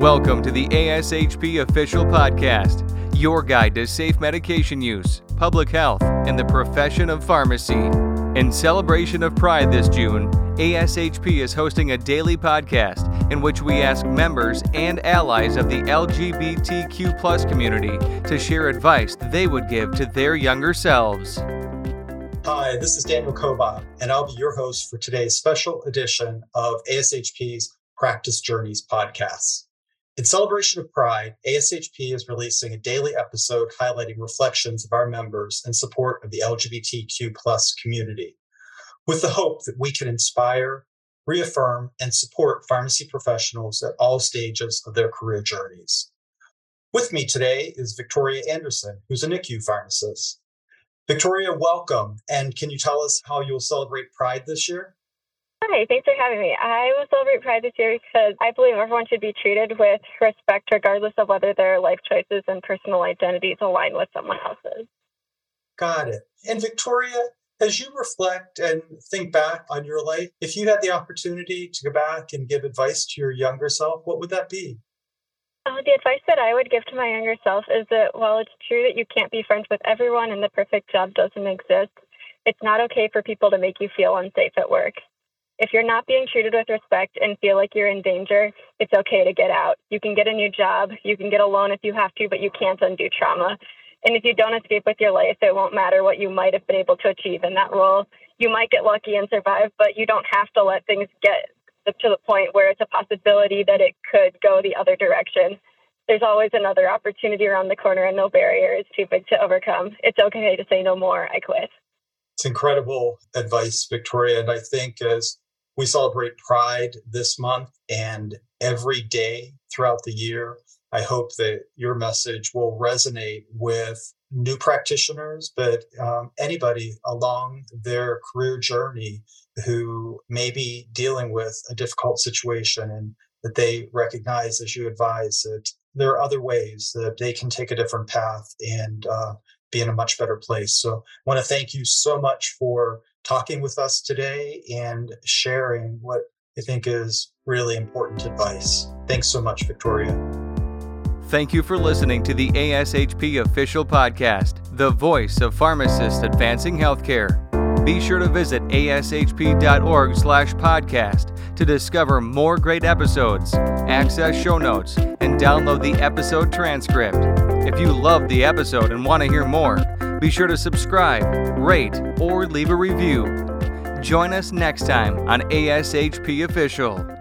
Welcome to the ASHP Official Podcast, your guide to safe medication use, public health, and the profession of pharmacy. In celebration of Pride this June, ASHP is hosting a daily podcast in which we ask members and allies of the LGBTQ community to share advice they would give to their younger selves. Hi, this is Daniel Cobaugh, and I'll be your host for today's special edition of ASHP's Practice Journeys podcast. In celebration of Pride, ASHP is releasing a daily episode highlighting reflections of our members in support of the LGBTQ plus community, with the hope that we can inspire, reaffirm, and support pharmacy professionals at all stages of their career journeys. With me today is Victoria Anderson, who's a NICU pharmacist. Victoria, welcome. And can you tell us how you'll celebrate Pride this year? Hi, thanks for having me. I will celebrate Pride this year because I believe everyone should be treated with respect, regardless of whether their life choices and personal identities align with someone else's. Got it. And Victoria, as you reflect and think back on your life, if you had the opportunity to go back and give advice to your younger self, what would that be? Uh, the advice that I would give to my younger self is that while it's true that you can't be friends with everyone and the perfect job doesn't exist, it's not okay for people to make you feel unsafe at work. If you're not being treated with respect and feel like you're in danger, it's okay to get out. You can get a new job, you can get a loan if you have to, but you can't undo trauma. And if you don't escape with your life, it won't matter what you might have been able to achieve in that role. You might get lucky and survive, but you don't have to let things get to the point where it's a possibility that it could go the other direction. There's always another opportunity around the corner, and no barrier is too big to overcome. It's okay to say no more. I quit. It's incredible advice, Victoria. And I think as we celebrate Pride this month and every day throughout the year. I hope that your message will resonate with new practitioners, but um, anybody along their career journey who may be dealing with a difficult situation and that they recognize, as you advise, that there are other ways that they can take a different path and uh, be in a much better place. So I want to thank you so much for talking with us today and sharing what I think is really important advice. Thanks so much, Victoria. Thank you for listening to the ASHP official podcast, the voice of pharmacists advancing healthcare. Be sure to visit ashp.org/podcast to discover more great episodes, access show notes, and download the episode transcript. If you loved the episode and want to hear more, be sure to subscribe, rate, or leave a review. Join us next time on ASHP Official.